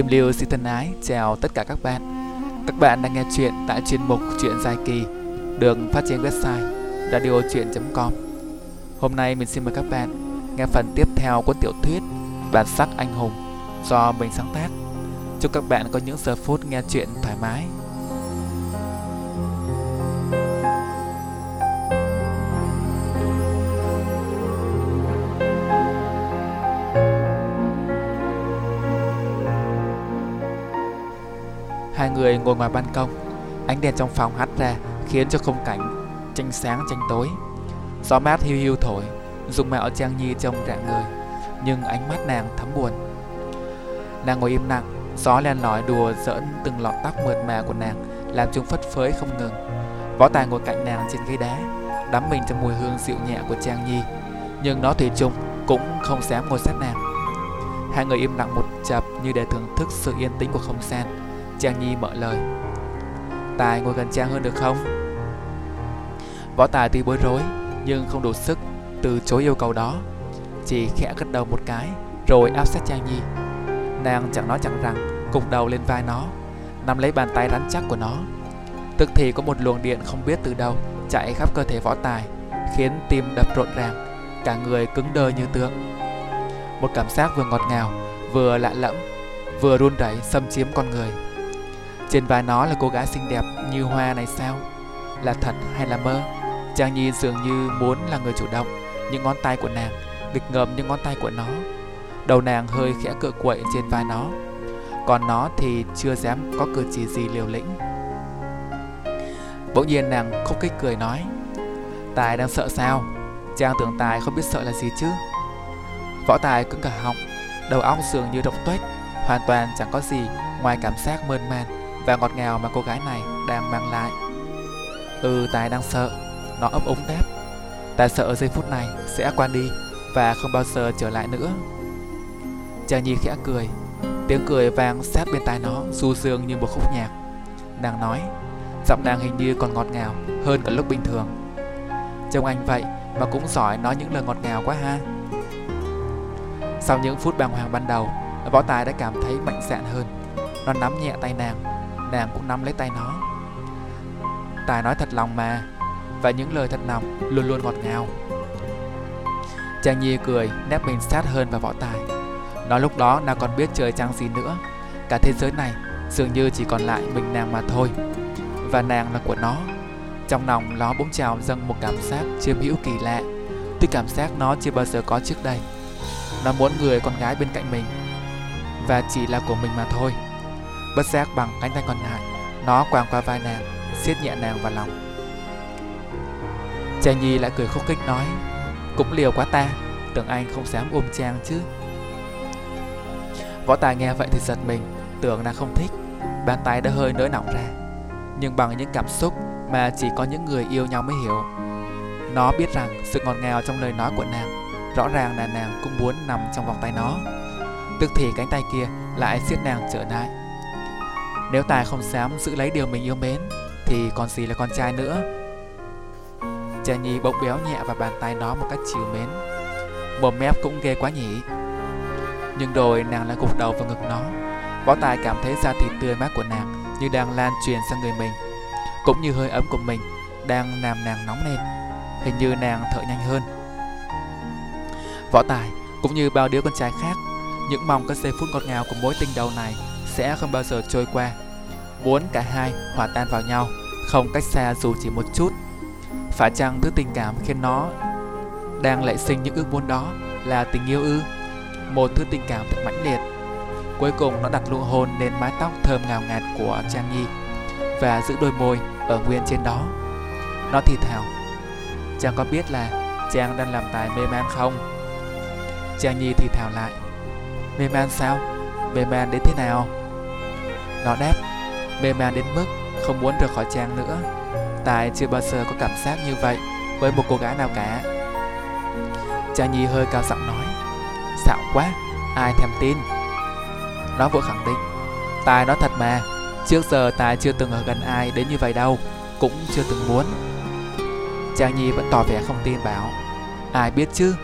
Kim Lưu xin thân ái chào tất cả các bạn. Các bạn đang nghe chuyện tại chuyên mục Chuyện dài kỳ, được phát trên website radiochuyen.com. Hôm nay mình xin mời các bạn nghe phần tiếp theo của tiểu thuyết Bản sắc anh hùng do mình sáng tác. Chúc các bạn có những giờ phút nghe chuyện thoải mái. Ngồi ngoài ban công. Ánh đèn trong phòng hắt ra Khiến cho khung cảnh tranh sáng tranh tối. Gió mát hiu hiu thổi Dùng mạo Trang Nhi trông rạng người, Nhưng ánh mắt nàng thấm buồn. Nàng ngồi im lặng Gió len lỏi đùa giỡn từng lọn tóc mượt mà của nàng Làm chúng phất phới không ngừng. Võ Tài ngồi cạnh nàng trên ghế đá Đắm mình trong mùi hương dịu nhẹ của Trang Nhi Nhưng nó thủy chung cũng không dám ngồi sát nàng. Hai người im lặng một chập như để thưởng thức sự yên tĩnh của không gian. Trang Nhi mở lời. Tài ngồi gần Trang hơn được không? Võ Tài tuy bối rối, Nhưng không đủ sức từ chối yêu cầu đó. Chỉ khẽ gật đầu một cái, Rồi áp sát Trang Nhi. Nàng chẳng nói chẳng rằng, Cục đầu lên vai nó, Nắm lấy bàn tay rắn chắc của nó. Tức thì có một luồng điện không biết từ đâu Chạy khắp cơ thể võ tài, Khiến tim đập rộn ràng, Cả người cứng đơ như tượng. Một cảm giác vừa ngọt ngào, Vừa lạ lẫm, Vừa run rẩy xâm chiếm con người trên vai nó là cô gái xinh đẹp như hoa này sao? Là thật hay là mơ? Trang Nhi dường như muốn là người chủ động, Những ngón tay của nàng, nghịch ngợm những ngón tay của nó Đầu nàng hơi khẽ cựa quậy trên vai nó, Còn nó thì chưa dám có cử chỉ gì liều lĩnh Bỗng nhiên nàng khúc kích cười nói, Tài đang sợ sao? Trang tưởng Tài không biết sợ là gì chứ Võ Tài cứng cả họng, Đầu óc dường như động tuếch, Hoàn toàn chẳng có gì ngoài cảm giác mơn man và ngọt ngào mà cô gái này đang mang lại. Ừ, Tài đang sợ, nó ấp úng đáp. Tài sợ giây phút này sẽ qua đi và không bao giờ trở lại nữa. Chàng Nhi khẽ cười, tiếng cười vang sát bên tai nó, du dương như một khúc nhạc. Nàng nói, giọng nàng hình như còn ngọt ngào hơn cả lúc bình thường. Trông anh vậy mà cũng giỏi nói những lời ngọt ngào quá ha. Sau những phút bàng hoàng ban đầu, võ tài đã cảm thấy mạnh dạn hơn. Nó nắm nhẹ tay nàng nàng cũng nắm lấy tay nó. Tài nói thật lòng mà, và những lời thật lòng luôn luôn ngọt ngào. Chàng nhi cười nép mình sát hơn vào võ tài. Nó lúc đó nào còn biết trời trăng gì nữa. Cả thế giới này dường như chỉ còn lại mình nàng mà thôi, và nàng là của nó. Trong lòng nó bỗng trào dâng một cảm giác chiếm hữu kỳ lạ. Tuy cảm giác nó chưa bao giờ có trước đây, nó muốn người con gái bên cạnh mình, và chỉ là của mình mà thôi. Bất giác bằng cánh tay còn lại Nó quàng qua vai nàng, siết nhẹ nàng vào lòng. Trang Nhi lại cười khúc khích nói, Cũng liều quá ta, Tưởng anh không dám ôm Trang chứ. Võ Tài nghe vậy thì giật mình, Tưởng nàng không thích, Bàn tay đã hơi nới nỏng ra. Nhưng bằng những cảm xúc mà chỉ có những người yêu nhau mới hiểu, Nó biết rằng sự ngọt ngào trong lời nói của nàng, Rõ ràng là nàng cũng muốn nằm trong vòng tay nó. Tức thì cánh tay kia lại siết nàng trở lại nếu Tài không dám giữ lấy điều mình yêu mến, Thì còn gì là con trai nữa? Trà Nhi bỗng béo nhẹ vào bàn tay nó một cách chiều mến. Mồm mép cũng ghê quá nhỉ. Nhưng rồi nàng lại gục đầu vào ngực nó. Võ Tài cảm thấy da thịt tươi mát của nàng Như đang lan truyền sang người mình, Cũng như hơi ấm của mình Đang làm nàng nóng lên. Hình như nàng thở nhanh hơn. Võ Tài, cũng như bao đứa con trai khác, Những mong có giây phút ngọt ngào của mối tình đầu này sẽ không bao giờ trôi qua. Muốn cả hai hòa tan vào nhau, không cách xa dù chỉ một chút. Phải chăng thứ tình cảm khiến nó đang lại sinh những ước muốn đó là tình yêu ư? Một thứ tình cảm thật mãnh liệt. Cuối cùng nó đặt nụ hôn lên mái tóc thơm ngào ngạt của Trang Nhi và giữ đôi môi ở nguyên trên đó. Nó thì thào, Trang có biết là Trang đang làm tài mê man không? Trang Nhi thì thào lại, mê man sao? Mê man đến thế nào? Nó đáp Mê man đến mức không muốn rời khỏi Trang nữa. Tài chưa bao giờ có cảm giác như vậy Với một cô gái nào cả. Trang Nhi hơi cao giọng nói, Xạo quá, Ai thèm tin? Nó vừa khẳng định, Tài nói thật mà, Trước giờ Tài chưa từng ở gần ai đến như vậy đâu, Cũng chưa từng muốn. Trang Nhi vẫn tỏ vẻ không tin bảo, Ai biết chứ,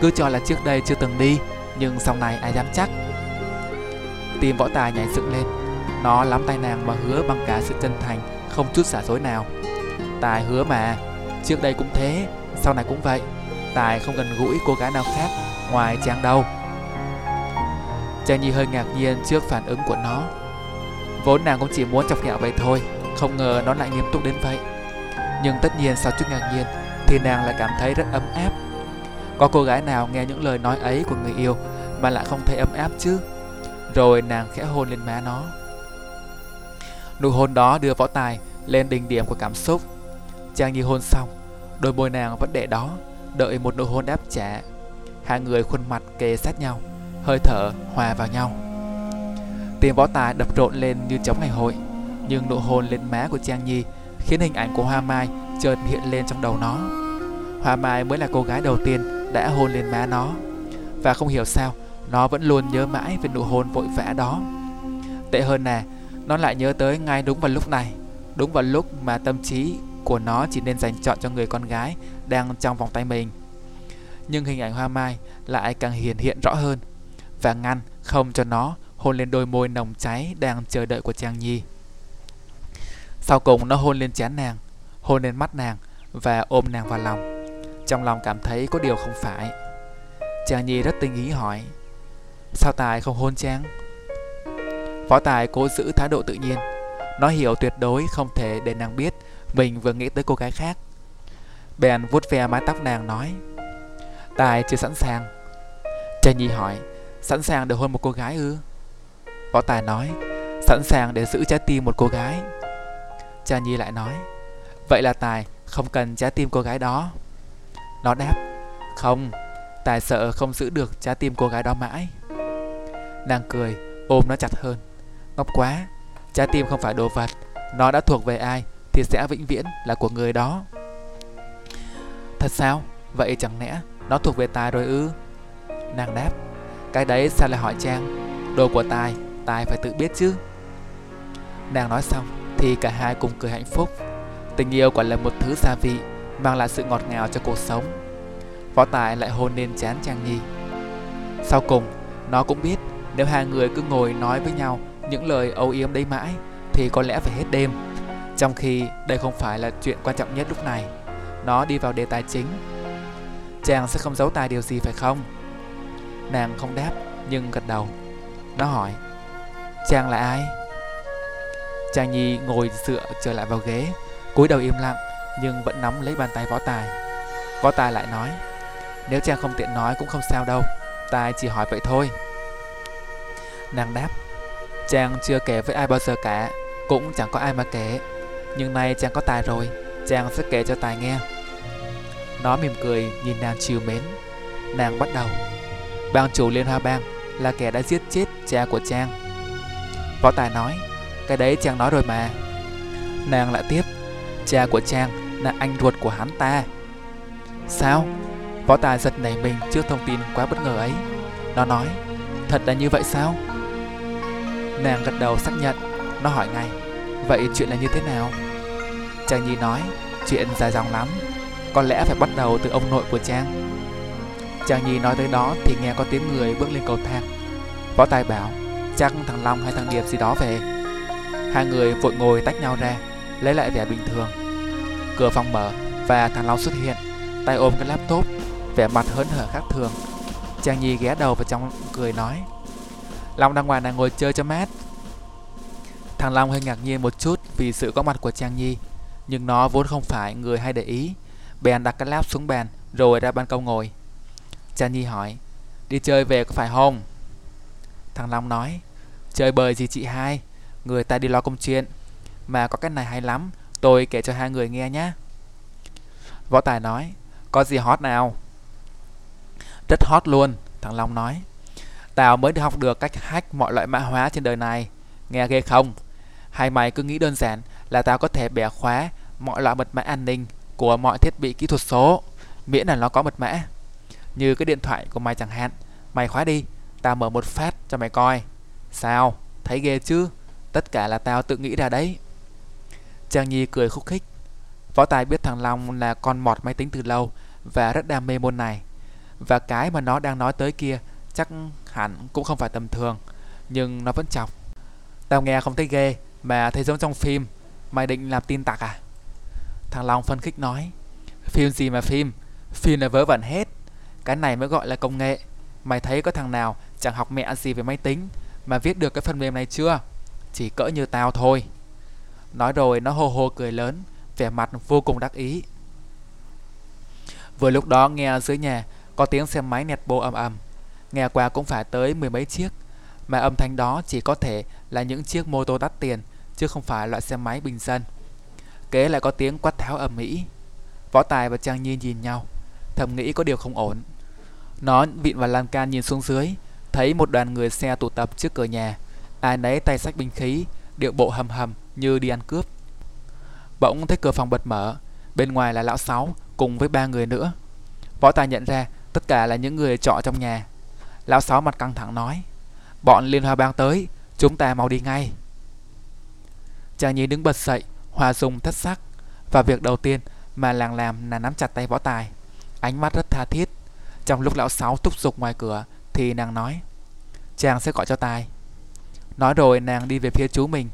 Cứ cho là trước đây chưa từng đi, Nhưng sau này ai dám chắc? Tim võ tài nhảy dựng lên. Nó lắm tay nàng mà hứa bằng cả sự chân thành, Không chút xả dối nào. Tài hứa mà. Trước đây cũng thế, Sau này cũng vậy. Tài không gần gũi cô gái nào khác, Ngoài chàng đâu. Trang Nhi hơi ngạc nhiên trước phản ứng của nó. Vốn nàng cũng chỉ muốn chọc ghẹo vậy thôi, Không ngờ nó lại nghiêm túc đến vậy. Nhưng tất nhiên sau chút ngạc nhiên, Thì nàng lại cảm thấy rất ấm áp. Có cô gái nào nghe những lời nói ấy của người yêu Mà lại không thấy ấm áp chứ? Rồi nàng khẽ hôn lên má nó. Nụ hôn đó đưa võ tài lên đỉnh điểm của cảm xúc. Trang Nhi hôn xong, Đôi môi nàng vẫn để đó, Đợi một nụ hôn đáp trả. Hai người khuôn mặt kề sát nhau, Hơi thở hòa vào nhau. Tim võ tài đập rộn lên như chống ngày hội, Nhưng nụ hôn lên má của Trang Nhi Khiến hình ảnh của Hoa Mai chợt hiện lên trong đầu nó. Hoa Mai mới là cô gái đầu tiên đã hôn lên má nó, Và không hiểu sao, Nó vẫn luôn nhớ mãi về nụ hôn vội vã đó. Tệ hơn là nó lại nhớ tới ngay đúng vào lúc này Đúng vào lúc mà tâm trí của nó chỉ nên dành chọn cho người con gái đang trong vòng tay mình. Nhưng hình ảnh Hoa Mai lại càng hiển hiện rõ hơn và ngăn không cho nó hôn lên đôi môi nồng cháy đang chờ đợi của Trang Nhi. Sau cùng nó hôn lên chán nàng, hôn lên mắt nàng và ôm nàng vào lòng. Trong lòng cảm thấy có điều không phải. Trang Nhi rất tinh ý hỏi Sao Tài không hôn Trang? Phó Tài cố giữ thái độ tự nhiên. Nó hiểu tuyệt đối không thể để nàng biết Mình vừa nghĩ tới cô gái khác. Bèn vuốt ve mái tóc nàng nói, Tài chưa sẵn sàng. Trần Nhi hỏi, Sẵn sàng để hôn một cô gái ư? Võ Tài nói, Sẵn sàng để giữ trái tim một cô gái. Trần Nhi lại nói, Vậy là Tài không cần trái tim cô gái đó. Nó đáp, Không, Tài sợ không giữ được trái tim cô gái đó mãi. Nàng cười, Ôm nó chặt hơn. Ngốc quá. Trái tim không phải đồ vật. Nó đã thuộc về ai Thì sẽ vĩnh viễn là của người đó. Thật sao? Vậy chẳng lẽ nó thuộc về Tài rồi ư? Nàng đáp, Cái đấy sao lại hỏi Trang? Đồ của Tài Tài phải tự biết chứ. Nàng nói xong Thì cả hai cùng cười hạnh phúc. Tình yêu quả là một thứ gia vị, Mang lại sự ngọt ngào cho cuộc sống. Võ Tài lại hôn lên chán Trang Nhi. Sau cùng, Nó cũng biết Nếu hai người cứ ngồi nói với nhau những lời âu yếm đấy mãi Thì có lẽ phải hết đêm. Trong khi đây không phải là chuyện quan trọng nhất lúc này, Nó đi vào đề tài chính. Chàng sẽ không giấu tài điều gì phải không? Nàng không đáp, Nhưng gật đầu. Nó hỏi, Chàng là ai? Chàng Nhi ngồi dựa trở lại vào ghế, cúi đầu im lặng, Nhưng vẫn nắm lấy bàn tay võ tài. Võ tài lại nói, Nếu chàng không tiện nói cũng không sao đâu Tài chỉ hỏi vậy thôi. Nàng đáp Trang chưa kể với ai bao giờ cả, Cũng chẳng có ai mà kể. Nhưng nay Trang có tài rồi, Trang sẽ kể cho Tài nghe. Nó mỉm cười nhìn nàng chiều mến. Nàng bắt đầu. Bang chủ Liên Hoa Bang là kẻ đã giết chết cha của Trang. Võ Tài nói, Cái đấy Trang nói rồi mà. Nàng lại tiếp, Cha của Trang là anh ruột của hắn ta. Sao? Võ Tài giật nảy mình trước thông tin quá bất ngờ ấy. Nó nói, Thật là như vậy sao? Nàng gật đầu xác nhận. Nó hỏi ngay, Vậy chuyện là như thế nào? Trang Nhi nói, Chuyện dài dòng lắm. Có lẽ phải bắt đầu từ ông nội của Trang Trang Nhi nói tới đó thì nghe có tiếng người bước lên cầu thang. Võ Tài bảo, Chắc thằng Long hay thằng Điệp gì đó về. Hai người vội ngồi tách nhau ra, Lấy lại vẻ bình thường. Cửa phòng mở và thằng Long xuất hiện, Tay ôm cái laptop, Vẻ mặt hớn hở khác thường. Trang Nhi ghé đầu vào trong cười nói Long đang ngoài này ngồi chơi cho mát. Thằng Long hơi ngạc nhiên một chút Vì sự có mặt của Trang Nhi, Nhưng nó vốn không phải người hay để ý. Bèn đặt cái láp xuống bàn, Rồi ra ban công ngồi. Trang Nhi hỏi, Đi chơi về có phải không? Thằng Long nói, Chơi bời gì chị hai, Người ta đi lo công chuyện. Mà có cái này hay lắm, Tôi kể cho hai người nghe nhé Võ Tài nói, Có gì hot nào? Rất hot luôn, Thằng Long nói. Tao mới được học được cách hack mọi loại mã hóa trên đời này. Nghe ghê không? Hay mày cứ nghĩ đơn giản là tao có thể bẻ khóa mọi loại mật mã an ninh của mọi thiết bị kỹ thuật số, miễn là nó có mật mã. Như cái điện thoại của mày chẳng hạn. Mày khóa đi, tao mở một phát cho mày coi. Sao? Thấy ghê chứ? Tất cả là tao tự nghĩ ra đấy. Trang nhi cười khúc khích. Võ tài biết thằng long là con mọt máy tính từ lâu và rất đam mê môn này. Và cái mà nó đang nói tới kia chắc hẳn cũng không phải tầm thường, Nhưng nó vẫn chọc. Tao nghe không thấy ghê, Mà thấy giống trong phim, Mày định làm tin tặc à? Thằng Long phân khích nói, Phim gì mà phim? Phim là vớ vẩn hết. Cái này mới gọi là công nghệ. Mày thấy có thằng nào chẳng học mẹ gì về máy tính Mà viết được cái phần mềm này chưa? Chỉ cỡ như tao thôi. Nói rồi nó hô hô cười lớn, Vẻ mặt vô cùng đắc ý. Vừa lúc đó nghe dưới nhà Có tiếng xe máy nẹt bô ầm ầm. Nghe qua cũng phải tới mười mấy chiếc. Mà âm thanh đó chỉ có thể là những chiếc mô tô đắt tiền, Chứ không phải loại xe máy bình dân. Kế lại có tiếng quát tháo ầm mỹ Võ Tài và Trang Nhi nhìn nhau, Thầm nghĩ có điều không ổn. Nó vịn vào lan can nhìn xuống dưới, Thấy một đoàn người xe tụ tập trước cửa nhà. Ai nấy tay sách binh khí, Điệu bộ hầm hầm như đi ăn cướp. Bỗng thấy cửa phòng bật mở, Bên ngoài là lão Sáu cùng với ba người nữa. Võ Tài nhận ra tất cả là những người trọ trong nhà. Lão Sáu mặt căng thẳng nói, Bọn Liên Hoa Bang tới, Chúng ta mau đi ngay. Chàng nhi đứng bật dậy Hòa dùng thất sắc, Và việc đầu tiên mà làng làm là nắm chặt tay võ tài. Ánh mắt rất tha thiết. Trong lúc lão Sáu thúc giục ngoài cửa Thì nàng nói, Chàng sẽ gọi cho tài. Nói rồi nàng đi về phía chú mình.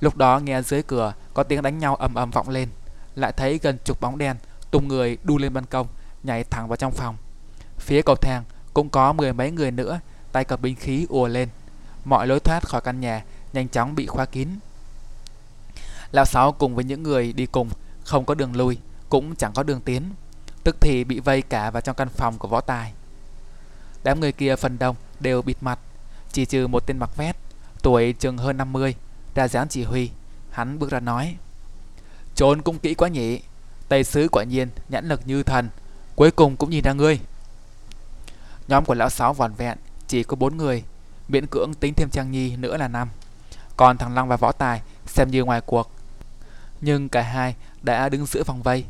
Lúc đó nghe dưới cửa Có tiếng đánh nhau ầm ầm vọng lên, Lại thấy gần chục bóng đen Tung người đu lên ban công, Nhảy thẳng vào trong phòng. Phía cầu thang cũng có mười mấy người nữa, Tay cầm binh khí ùa lên. Mọi lối thoát khỏi căn nhà Nhanh chóng bị khóa kín. Lão Sáu cùng với những người đi cùng, Không có đường lui, Cũng chẳng có đường tiến. Tức thì bị vây cả vào trong căn phòng của võ tài. Đám người kia phần đông đều bịt mặt, Chỉ trừ một tên mặc vét, Tuổi chừng hơn 50 Ra dáng chỉ huy. Hắn bước ra nói, Trốn cũng kỹ quá nhỉ. Tây sứ quả nhiên nhãn lực như thần, Cuối cùng cũng nhìn ra ngươi. Nhóm của lão sáu vòn vẹn Chỉ có bốn người Miễn cưỡng tính thêm Trang Nhi nữa là năm. Còn thằng Long và Võ Tài xem như ngoài cuộc. Nhưng cả hai đã đứng giữa vòng vây.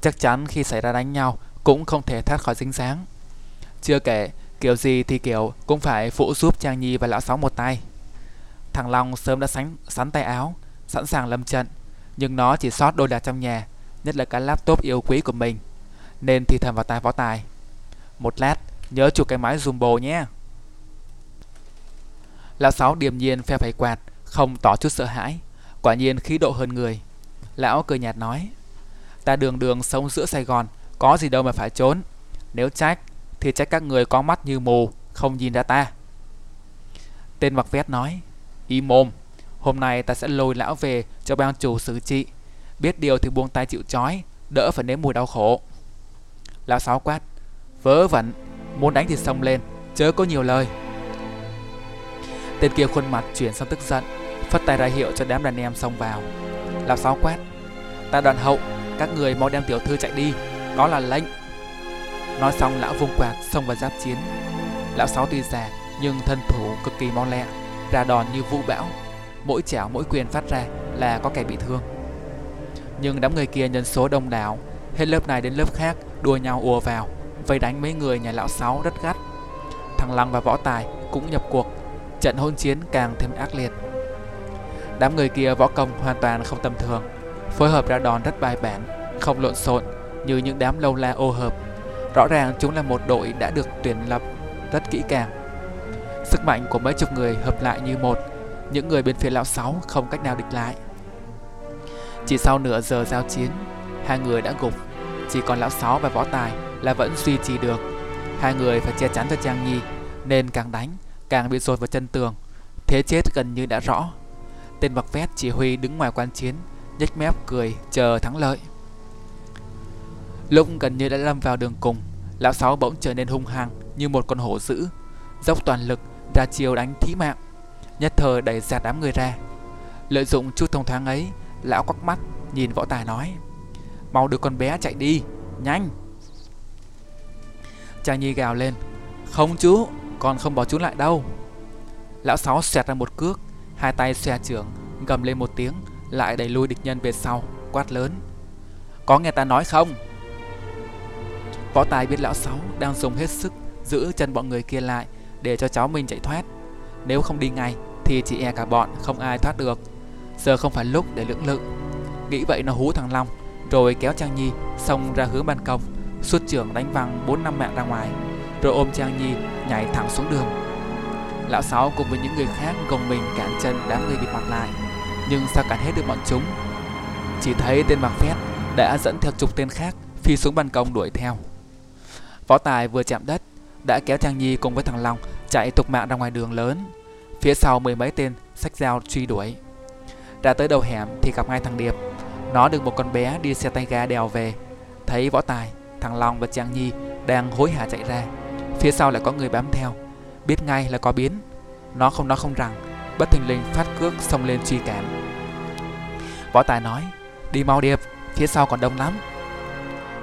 Chắc chắn khi xảy ra đánh nhau Cũng không thể thoát khỏi dính dáng. Chưa kể kiểu gì thì kiểu Cũng phải phụ giúp Trang Nhi và lão sáu một tay. Thằng Long sớm đã sánh, sắn tay áo Sẵn sàng lâm trận. Nhưng nó chỉ sót đôi đạc trong nhà Nhất là cái laptop yêu quý của mình. Nên thì thầm vào tai võ tài. Một lát nhớ chụp cái máy Zumbo nhé. Lão Sáu điềm nhiên phe phẩy quạt, Không tỏ chút sợ hãi. Quả nhiên khí độ hơn người. Lão cười nhạt nói, Ta đường đường sống giữa Sài Gòn, Có gì đâu mà phải trốn. Nếu trách, thì trách các người có mắt như mù, Không nhìn ra ta. Tên mặc vét nói Y mồm, Hôm nay ta sẽ lôi lão về cho ban chủ xử trị. Biết điều thì buông tay chịu chói Đỡ phải nếm mùi đau khổ. Lão Sáu quát, Vớ vẩn. Muốn đánh thì xông lên, Chớ có nhiều lời. Tên kia khuôn mặt chuyển sang tức giận, Phất tay ra hiệu cho đám đàn em xông vào. Lão Sáu quát, Ta đoàn hậu, Các người mau đem tiểu thư chạy đi, Đó là lệnh. Nói xong, lão vung quạt xông vào giáp chiến. Lão Sáu tuy già, Nhưng thân thủ cực kỳ mau lẹ, Ra đòn như vũ bão. Mỗi chảo, mỗi quyền phát ra là có kẻ bị thương. Nhưng đám người kia nhân số đông đảo, Hết lớp này đến lớp khác, Đua nhau ùa vào. Vây đánh mấy người nhà lão Sáu rất gắt. Thằng Lăng và Võ Tài cũng nhập cuộc, Trận hôn chiến càng thêm ác liệt. Đám người kia võ công hoàn toàn không tầm thường, Phối hợp ra đòn rất bài bản, Không lộn xộn như những đám lâu la ô hợp. Rõ ràng chúng là một đội đã được tuyển lập rất kỹ càng. Sức mạnh của mấy chục người hợp lại như một, Những người bên phía lão sáu không cách nào địch lại. Chỉ sau nửa giờ giao chiến, Hai người đã gục, Chỉ còn lão sáu và võ tài là vẫn duy trì được. Hai người phải che chắn cho Trang Nhi, Nên càng đánh, càng bị dồn vào chân tường. Thế chết gần như đã rõ. Tên mặc vét chỉ huy đứng ngoài quan chiến, nhếch mép cười chờ thắng lợi. Lúc gần như đã lâm vào đường cùng, Lão Sáu bỗng trở nên hung hăng Như một con hổ dữ, Dốc toàn lực ra chiều đánh thí mạng, Nhất thời đẩy giạt đám người ra. Lợi dụng chút thông thoáng ấy, Lão quắc mắt nhìn võ tài nói, Mau đưa con bé chạy đi, Nhanh! Trang Nhi gào lên. Không chú, Con không bỏ chú lại đâu. Lão Sáu xẹt ra một cước, Hai tay xòe trưởng, Gầm lên một tiếng, Lại đẩy lui địch nhân về sau, Quát lớn. Có nghe ta nói không? Võ Tài biết lão Sáu đang dùng hết sức Giữ chân bọn người kia lại Để cho cháu mình chạy thoát. Nếu không đi ngay, Thì chỉ e cả bọn không ai thoát được. Giờ không phải lúc để lưỡng lự. Nghĩ vậy nó hú thằng Long, Rồi kéo Trang Nhi Xông ra hướng ban công Xuất trường đánh văng 4 năm mạng ra ngoài Rồi ôm Trang Nhi nhảy thẳng xuống đường. Lão Sáu cùng với những người khác gồng mình cản chân đám người bị mặt lại Nhưng sao cản hết được bọn chúng Chỉ thấy tên mặc Phét đã dẫn theo chục tên khác phi xuống ban công đuổi theo. Võ Tài vừa chạm đất đã kéo Trang Nhi cùng với thằng Long chạy tục mạng ra ngoài đường lớn Phía sau mười mấy tên sách dao truy đuổi. Ra tới đầu hẻm thì gặp ngay thằng Điệp Nó được một con bé đi xe tay ga đèo về Thấy Võ Tài, thằng Long và Trang Nhi đang hối hả chạy ra. Phía sau lại có người bám theo. Biết ngay là có biến. Nó không nói không rằng Bất thình lình phát cước xông lên truy cản Võ Tài nói Đi mau Điệp, phía sau còn đông lắm.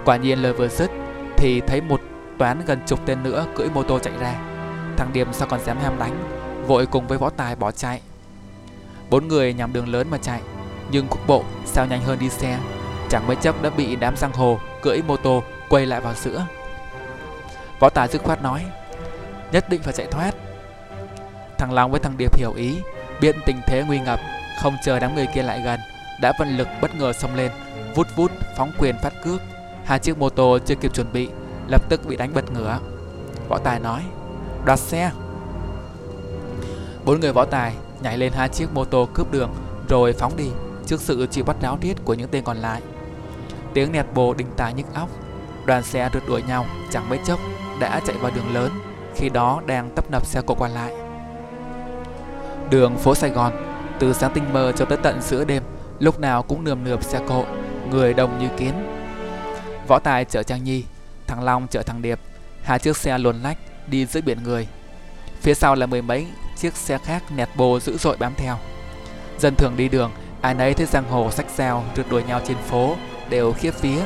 Quả nhiên lời vừa dứt Thì thấy một toán gần chục tên nữa cưỡi mô tô chạy ra. Thằng Điệp sao còn dám ham đánh Vội cùng với Võ Tài bỏ chạy. Bốn người nhằm đường lớn mà chạy Nhưng khúc bộ sao nhanh hơn đi xe. Chẳng mấy chốc đã bị đám giang hồ Cưỡi mô tô quay lại vào giữa. Võ Tài dứt khoát nói, Nhất định phải chạy thoát. Thằng Long với thằng Điệp hiểu ý, Biết tình thế nguy ngập, Không chờ đám người kia lại gần, Đã vận lực bất ngờ xông lên, Vút vút phóng quyền phát cước. Hai chiếc mô tô chưa kịp chuẩn bị, Lập tức bị đánh bật ngửa. Võ Tài nói, Đoạt xe. Bốn người võ tài nhảy lên hai chiếc mô tô cướp đường, Rồi phóng đi, Trước sự chịu bắt ráo riết của những tên còn lại. Tiếng nẹt bồ đình tài nhức óc Đoàn xe rượt đuổi nhau, chẳng mấy chốc, Đã chạy vào đường lớn. Khi đó đang tấp nập xe cộ qua lại. Đường phố Sài Gòn, Từ sáng tinh mơ cho tới tận giữa đêm, Lúc nào cũng nườm nượp xe cộ, Người đông như kiến. Võ Tài chở Trang Nhi, Thằng Long chở thằng Điệp, Hai chiếc xe luồn lách đi giữa biển người. Phía sau là mười mấy chiếc xe khác nẹt bô dữ dội bám theo. Dân thường đi đường, Ai nấy thấy giang hồ sách sao rượt đuổi nhau trên phố, Đều khiếp vía.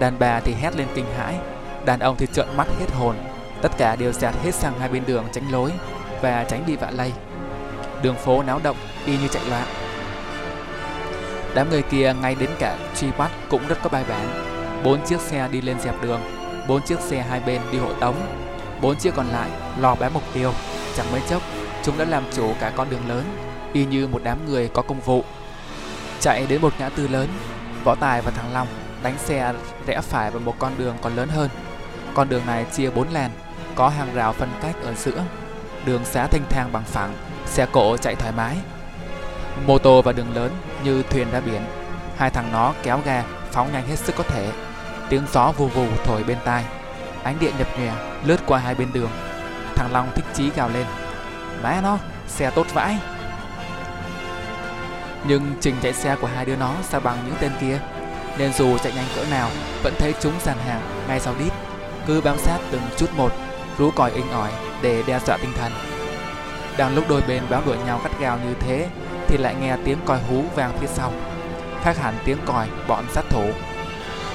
Đàn bà thì hét lên kinh hãi. Đàn ông thì trợn mắt hết hồn. Tất cả đều dạt hết sang hai bên đường tránh lối Và tránh bị vạ lây. Đường phố náo động, y như chạy loạn. Đám người kia ngay đến cả truy bắt cũng rất có bài bản. Bốn chiếc xe đi lên dẹp đường, Bốn chiếc xe hai bên đi hộ tống, Bốn chiếc còn lại lò bám mục tiêu. Chẳng mấy chốc, chúng đã làm chủ cả con đường lớn, Y như một đám người có công vụ. Chạy đến một ngã tư lớn, Võ Tài và thằng Long đánh xe rẽ phải vào một con đường còn lớn hơn. Con đường này chia bốn làn Có hàng rào phân cách ở giữa. Đường xá thanh thang bằng phẳng Xe cộ chạy thoải mái. Mô tô và đường lớn như thuyền ra biển Hai thằng nó kéo ga phóng nhanh hết sức có thể. Tiếng gió vù vù thổi bên tai Ánh điện nhập nhòe lướt qua hai bên đường. Thằng Long thích chí gào lên Má nó, xe tốt vãi. Nhưng trình chạy xe của hai đứa nó sao bằng những tên kia. Nên dù chạy nhanh cỡ nào, Vẫn thấy chúng dàn hàng ngay sau đít. Cứ bám sát từng chút một, Rú còi inh ỏi để đe dọa tinh thần. Đang lúc đôi bên bám đuổi nhau gắt gao như thế, Thì lại nghe tiếng còi hú vang phía sau. Khác hẳn tiếng còi bọn sát thủ.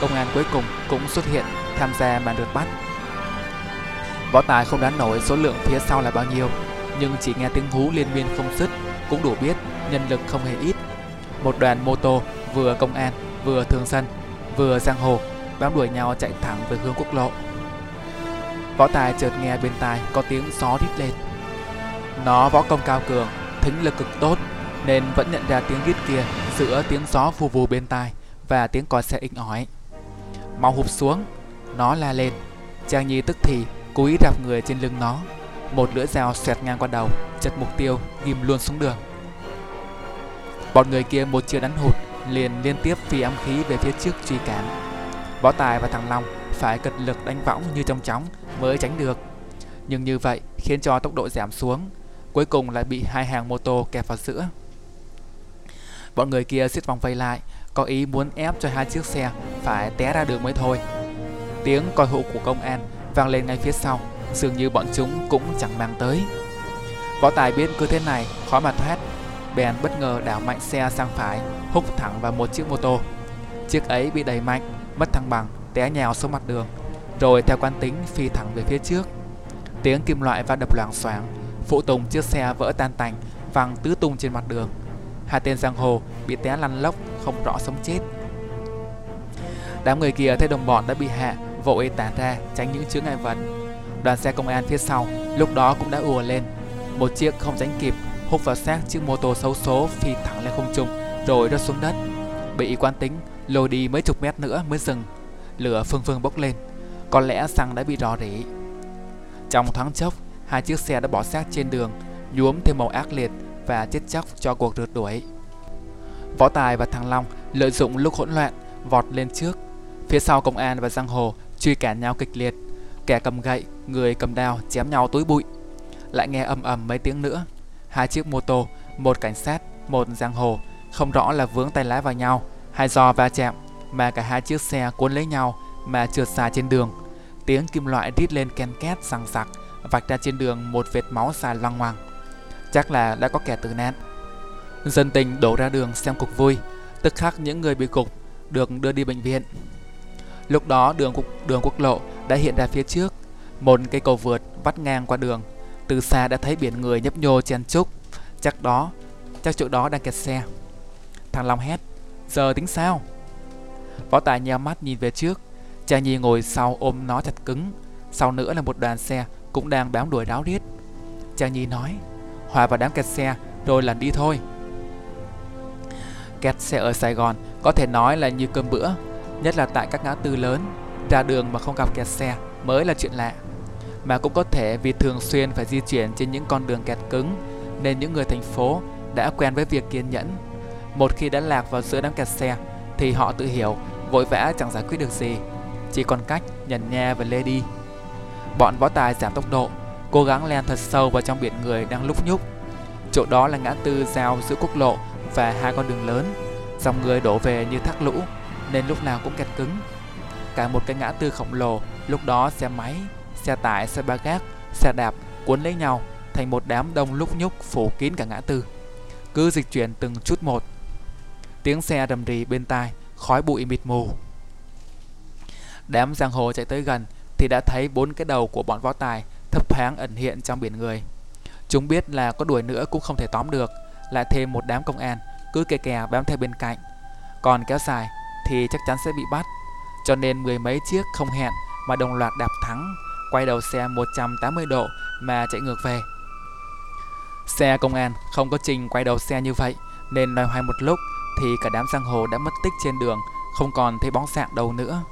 Công an cuối cùng cũng xuất hiện tham gia màn được bắt. Võ Tài không đoán nổi số lượng phía sau là bao nhiêu, Nhưng chỉ nghe tiếng hú liên miên không dứt, Cũng đủ biết nhân lực không hề ít. Một đoàn mô tô vừa công an vừa thường dân vừa giang hồ bám đuổi nhau chạy thẳng về hướng quốc lộ. Võ Tài chợt nghe bên tai có tiếng gió rít lên. Nó võ công cao cường, thính lực cực tốt Nên vẫn nhận ra tiếng rít kia giữa tiếng gió vù vù bên tai Và tiếng còi xe inh ỏi. Mau hụp xuống Nó la lên. Trang Nhi tức thì cúi đạp người trên lưng nó. Một lưỡi dao xoẹt ngang qua đầu chật mục tiêu ghim luôn xuống đường. Bọn người kia một chiều đánh hụt liền liên tiếp phi âm khí về phía trước truy cản. Võ tài và thằng long phải cật lực đánh võng như trong chóng mới tránh được. Nhưng như vậy khiến cho tốc độ giảm xuống, cuối cùng lại bị hai hàng mô tô kẹp vào giữa. Bọn người kia xiết vòng vây lại, có ý muốn ép cho hai chiếc xe phải té ra đường mới thôi. Tiếng còi hụ của công an vang lên ngay phía sau, dường như bọn chúng cũng chẳng mang tới. Võ tài biết cứ thế này khó mà thoát bèn bất ngờ đảo mạnh xe sang phải, húc thẳng vào một chiếc mô tô. Chiếc ấy bị đẩy mạnh, mất thăng bằng, té nhào xuống mặt đường, rồi theo quán tính phi thẳng về phía trước. Tiếng kim loại va đập loảng xoảng, phụ tùng chiếc xe vỡ tan tành, văng tứ tung trên mặt đường. Hai tên giang hồ bị té lăn lóc, không rõ sống chết. Đám người kia thấy đồng bọn đã bị hạ, vội tản ra tránh những chướng ngại vật. Đoàn xe công an phía sau lúc đó cũng đã ùa lên. Một chiếc không tránh kịp hút vào xác chiếc mô tô xấu số phi thẳng lên không trung rồi rơi xuống đất bị quán tính lôi đi mấy chục mét nữa mới dừng lửa phương phương bốc lên có lẽ xăng đã bị rò rỉ trong thoáng chốc hai chiếc xe đã bỏ xác trên đường nhuốm thêm màu ác liệt và chết chóc cho cuộc rượt đuổi. Võ Tài và Thằng Long lợi dụng lúc hỗn loạn vọt lên trước. Phía sau công an và giang hồ truy cản nhau kịch liệt. Kẻ cầm gậy, người cầm đao chém nhau túi bụi. Lại nghe ầm ầm mấy tiếng nữa. Hai chiếc mô tô, một cảnh sát, một giang hồ, không rõ là vướng tay lái vào nhau hay do va chạm mà cả hai chiếc xe cuốn lấy nhau mà trượt xa trên đường. Tiếng kim loại rít lên ken két sằng sặc, vạch ra trên đường một vệt máu dài loang hoàng, Chắc là đã có kẻ tử nạn. Dân tình đổ ra đường xem cuộc vui, tức khắc những người bị cục được đưa đi bệnh viện. Lúc đó đường quốc, đường quốc lộ đã hiện ra phía trước, một cây cầu vượt vắt ngang qua đường. Từ xa đã thấy biển người nhấp nhô chen chúc, chắc đó, chắc chỗ đó đang kẹt xe. Thằng Long hét, giờ tính sao? Võ Tài nheo mắt nhìn về trước, Cha Nhi ngồi sau ôm nó chặt cứng, sau nữa là một đoàn xe cũng đang bám đuổi ráo riết. Cha Nhi nói, hòa vào đám kẹt xe rồi lần đi thôi. Kẹt xe ở Sài Gòn có thể nói là như cơm bữa, nhất là tại các ngã tư lớn, ra đường mà không gặp kẹt xe mới là chuyện lạ. Mà cũng có thể vì thường xuyên phải di chuyển trên những con đường kẹt cứng, nên những người thành phố đã quen với việc kiên nhẫn. Một khi đã lạc vào giữa đám kẹt xe, thì họ tự hiểu vội vã chẳng giải quyết được gì, chỉ còn cách nhằn nha và lê đi. Bọn võ tài giảm tốc độ, cố gắng len thật sâu vào trong biển người đang lúc nhúc. Chỗ đó là ngã tư giao giữa quốc lộ và hai con đường lớn. Dòng người đổ về như thác lũ nên lúc nào cũng kẹt cứng. Cả một cái ngã tư khổng lồ, lúc đó xe máy, xe tải, xe ba gác, xe đạp cuốn lấy nhau thành một đám đông lúc nhúc phủ kín cả ngã tư. Cứ dịch chuyển từng chút một. Tiếng xe rầm rì bên tai, khói bụi mịt mù. Đám giang hồ chạy tới gần thì đã thấy bốn cái đầu của bọn võ tài thấp thoáng ẩn hiện trong biển người. Chúng biết là có đuổi nữa cũng không thể tóm được, lại thêm một đám công an cứ kè kè bám theo bên cạnh. Còn kéo dài thì chắc chắn sẽ bị bắt. Cho nên mười mấy chiếc không hẹn mà đồng loạt đạp thắng, quay đầu xe 180 độ mà chạy ngược về. Xe công an không có trình quay đầu xe như vậy nên loay hoay một lúc thì cả đám giang hồ đã mất tích trên đường, không còn thấy bóng dạng đâu nữa.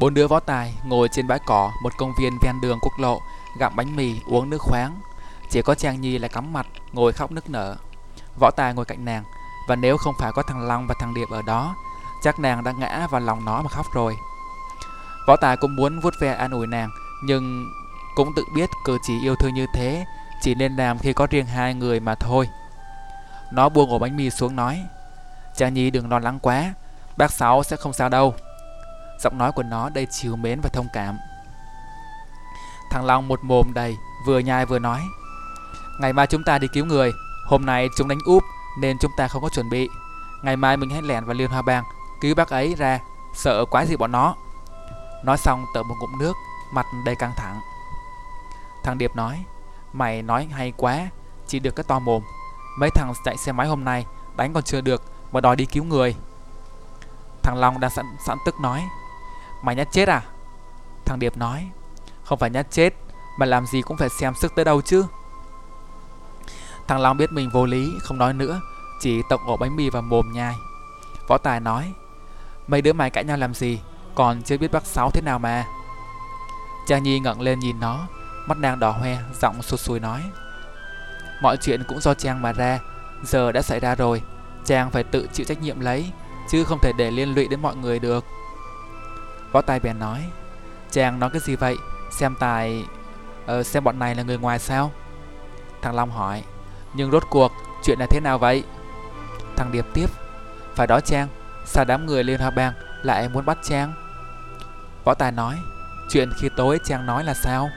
Bốn đứa võ tài ngồi trên bãi cỏ một công viên ven đường quốc lộ, gặm bánh mì, uống nước khoáng. Chỉ có Trang Nhi là cắm mặt, ngồi khóc nức nở. Võ tài ngồi cạnh nàng, và nếu không phải có thằng Long và thằng Điệp ở đó, chắc nàng đã ngã vào lòng nó mà khóc rồi. Võ tài cũng muốn vuốt ve an ủi nàng, nhưng cũng tự biết cử chỉ yêu thương như thế chỉ nên làm khi có riêng hai người mà thôi. Nó buông ổ bánh mì xuống nói, Trang Nhi đừng lo lắng quá, bác Sáu sẽ không sao đâu. Giọng nói của nó đầy chiều mến và thông cảm. Thằng Long một mồm đầy Vừa nhai vừa nói Ngày mai chúng ta đi cứu người. Hôm nay chúng đánh úp Nên chúng ta không có chuẩn bị. Ngày mai mình hãy lẻn vào Liên Hoa Bang Cứu bác ấy ra. Sợ quá gì bọn nó. Nói xong tở một ngụm nước Mặt đầy căng thẳng. Thằng Điệp nói Mày nói hay quá Chỉ được cái to mồm. Mấy thằng chạy xe máy hôm nay Đánh còn chưa được Mà đòi đi cứu người. Thằng Long đang sẵn, sẵn tức nói Mày nhát chết à? Thằng Điệp nói. Không phải nhát chết, Mà làm gì cũng phải xem sức tới đâu chứ. Thằng Long biết mình vô lý, Không nói nữa, Chỉ tộng ổ bánh mì vào mồm nhai. Võ Tài nói, Mấy đứa mày cãi nhau làm gì? Còn chưa biết bác Sáu thế nào mà. Trang Nhi ngẩng lên nhìn nó, Mắt nàng đỏ hoe, Giọng sụt sùi nói, Mọi chuyện cũng do Trang mà ra, Giờ đã xảy ra rồi, Trang phải tự chịu trách nhiệm lấy, Chứ không thể để liên lụy đến mọi người được. Võ Tài bèn nói Chàng nói cái gì vậy? Xem tài ờ, Xem bọn này là người ngoài sao? Thằng Long hỏi Nhưng rốt cuộc chuyện là thế nào vậy? Thằng Điệp tiếp Phải đó Trang Sao đám người Liên Hoa Bang lại muốn bắt Trang Võ Tài nói Chuyện khi tối Trang nói là sao?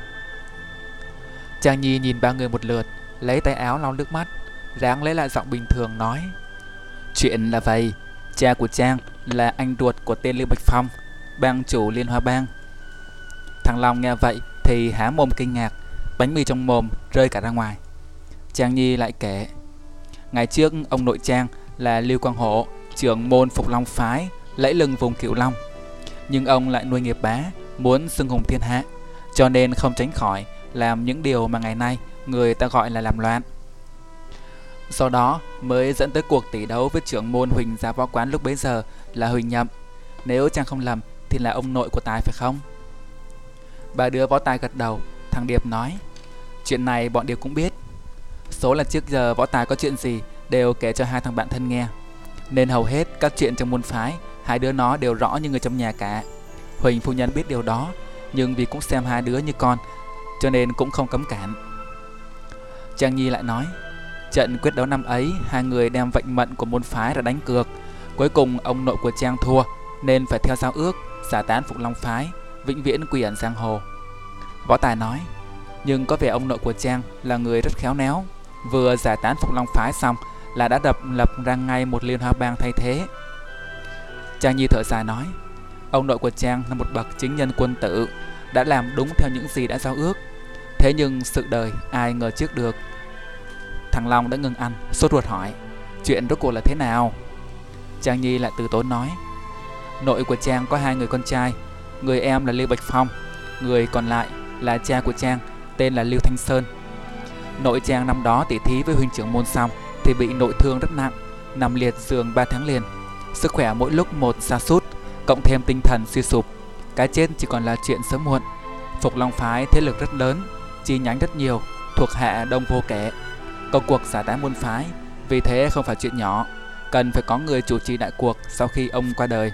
Trang Nhi nhìn ba người một lượt Lấy tay áo lau nước mắt Ráng lấy lại giọng bình thường nói Chuyện là vậy Cha của Trang là anh ruột của tên Lưu Bạch Phong bang chủ Liên Hoa Bang. Thằng Long nghe vậy thì há mồm kinh ngạc, bánh mì trong mồm rơi cả ra ngoài. Trang Nhi lại kể, ngày trước ông nội Trang là Lưu Quang Hổ, trưởng môn Phục Long Phái, lẫy lừng vùng Cửu Long. Nhưng ông lại nuôi nghiệp bá, muốn xưng hùng thiên hạ, cho nên không tránh khỏi làm những điều mà ngày nay người ta gọi là làm loạn. Do đó mới dẫn tới cuộc tỷ đấu với trưởng môn Huỳnh gia võ quán lúc bấy giờ là Huỳnh Nhậm. Nếu chàng không lầm thì là ông nội của Tài phải không? Ba đứa võ tài gật đầu, thằng Điệp nói Chuyện này bọn Điệp cũng biết. Số là trước giờ võ tài có chuyện gì đều kể cho hai thằng bạn thân nghe. Nên hầu hết các chuyện trong môn phái Hai đứa nó đều rõ như người trong nhà cả. Huỳnh phu nhân biết điều đó Nhưng vì cũng xem hai đứa như con Cho nên cũng không cấm cản. Trang Nhi lại nói Trận quyết đấu năm ấy Hai người đem vận mệnh của môn phái ra đánh cược. Cuối cùng ông nội của Trang thua Nên phải theo giao ước. Xả tán Phục Long Phái, Vĩnh viễn quy ẩn giang hồ. Võ Tài nói, Nhưng có vẻ ông nội của Trang là người rất khéo léo. Vừa giải tán Phục Long Phái xong Là đã đập lập ra ngay một liên hoa bang thay thế. Trang Nhi thở dài nói, Ông nội của Trang là một bậc chính nhân quân tử, Đã làm đúng theo những gì đã giao ước. Thế nhưng sự đời ai ngờ trước được? Thằng Long đã ngừng ăn, Sốt ruột hỏi, Chuyện rốt cuộc là thế nào? Trang Nhi lại từ tốn nói Nội của Trang có hai người con trai. Người em là Lưu Bạch Phong, Người còn lại là cha của Trang, Tên là Lưu Thanh Sơn. Nội Trang năm đó tỉ thí với huynh trưởng môn xong Thì bị nội thương rất nặng, Nằm liệt giường 3 tháng liền. Sức khỏe mỗi lúc một xa sút, Cộng thêm tinh thần suy sụp. Cái chết chỉ còn là chuyện sớm muộn. Phục Long Phái thế lực rất lớn, Chi nhánh rất nhiều, Thuộc hạ đông vô kể. Công cuộc giải tán môn phái, Vì thế không phải chuyện nhỏ, Cần phải có người chủ trì đại cuộc sau khi ông qua đời.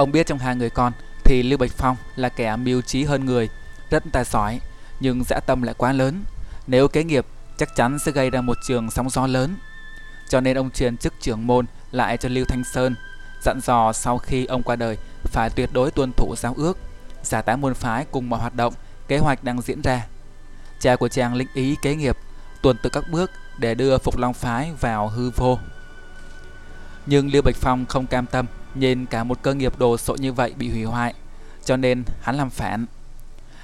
Ông biết trong hai người con thì Lưu Bạch Phong là kẻ mưu trí hơn người, rất tài giỏi, nhưng dã tâm lại quá lớn. Nếu kế nghiệp chắc chắn sẽ gây ra một trường sóng gió lớn. Cho nên ông truyền chức trưởng môn lại cho Lưu Thanh Sơn, dặn dò sau khi ông qua đời phải tuyệt đối tuân thủ giao ước, giả tá môn phái cùng mọi hoạt động, kế hoạch đang diễn ra. Cha của chàng linh ý kế nghiệp, tuần tự các bước để đưa Phục Long phái vào hư vô. Nhưng Lưu Bạch Phong không cam tâm, nhìn cả một cơ nghiệp đồ sộ như vậy bị hủy hoại, cho nên hắn làm phản.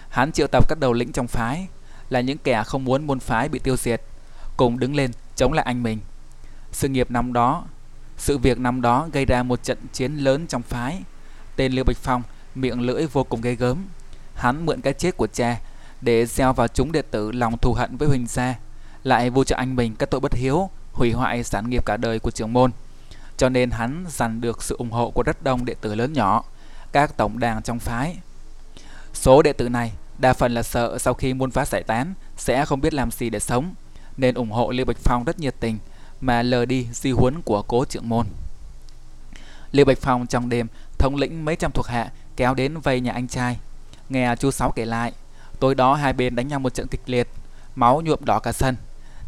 Hắn triệu tập các đầu lĩnh trong phái, là những kẻ không muốn môn phái bị tiêu diệt, cùng đứng lên chống lại anh mình. Sự nghiệp năm đó, sự việc năm đó gây ra một trận chiến lớn trong phái. Tên Lưu Bạch Phong miệng lưỡi vô cùng ghê gớm. Hắn mượn cái chết của cha để gieo vào chúng đệ tử lòng thù hận với Huỳnh gia, lại vu cho anh mình các tội bất hiếu, hủy hoại sản nghiệp cả đời của trưởng môn cho nên hắn giành được sự ủng hộ của rất đông đệ tử lớn nhỏ, các tổng đàn trong phái. Số đệ tử này đa phần là sợ sau khi môn phái giải tán sẽ không biết làm gì để sống, nên ủng hộ Lưu Bạch Phong rất nhiệt tình mà lờ đi di huấn của cố trưởng môn. Lưu Bạch Phong trong đêm thống lĩnh mấy trăm thuộc hạ kéo đến vây nhà anh trai. Nghe chú Sáu kể lại, tối đó hai bên đánh nhau một trận kịch liệt, máu nhuộm đỏ cả sân.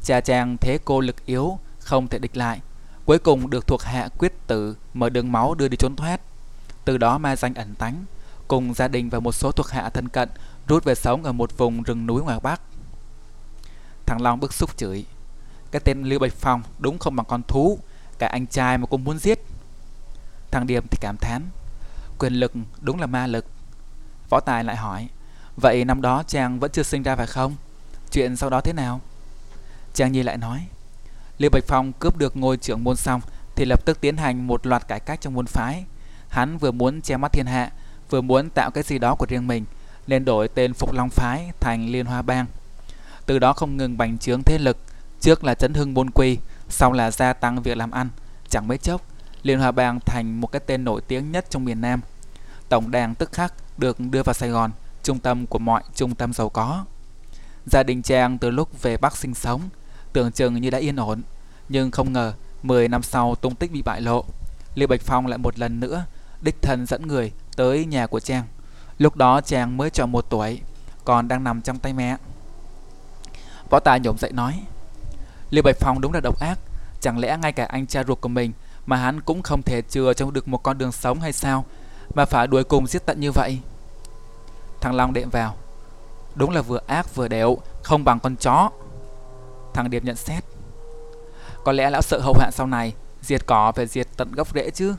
Cha chàng thế cô lực yếu, không thể địch lại, Cuối cùng được thuộc hạ quyết tử mở đường máu đưa đi trốn thoát. Từ đó ma danh ẩn tánh, cùng gia đình và một số thuộc hạ thân cận rút về sống ở một vùng rừng núi ngoài Bắc. Thằng Long bức xúc chửi. Cái tên Lưu Bạch Phong đúng không bằng con thú, cả anh trai mà cũng muốn giết. Thằng Điềm thì cảm thán. Quyền lực đúng là ma lực. Võ Tài lại hỏi. Vậy năm đó chàng vẫn chưa sinh ra phải không? Chuyện sau đó thế nào? Chàng Nhi lại nói. Lưu Bạch Phong cướp được ngôi trưởng môn xong thì lập tức tiến hành một loạt cải cách trong môn phái. Hắn vừa muốn che mắt thiên hạ, vừa muốn tạo cái gì đó của riêng mình, nên đổi tên Phục Long phái thành Liên Hoa Bang. Từ đó không ngừng bành trướng thế lực, trước là chấn hưng môn quy, sau là gia tăng việc làm ăn. Chẳng mấy chốc, Liên Hoa Bang thành một cái tên nổi tiếng nhất trong miền Nam. Tổng đàn tức khắc được đưa vào Sài Gòn, trung tâm của mọi trung tâm giàu có. Gia đình Trang từ lúc về Bắc sinh sống tưởng chừng như đã yên ổn. Nhưng không ngờ, 10 năm sau tung tích bị bại lộ. Lưu Bạch Phong lại một lần nữa đích thân dẫn người tới nhà của Trang. Lúc đó Trang mới tròn một tuổi, còn đang nằm trong tay mẹ. Võ Tài nhổm dậy nói, Lưu Bạch Phong đúng là độc ác, chẳng lẽ ngay cả anh cha ruột của mình mà hắn cũng không thể chừa cho được một con đường sống hay sao, mà phải đuổi cùng giết tận như vậy. Thằng Long đệm vào, đúng là vừa ác vừa đều không bằng con chó. Thằng Điệp nhận xét. Có lẽ lão sợ hậu hạn sau này, Diệt cỏ phải diệt tận gốc rễ chứ?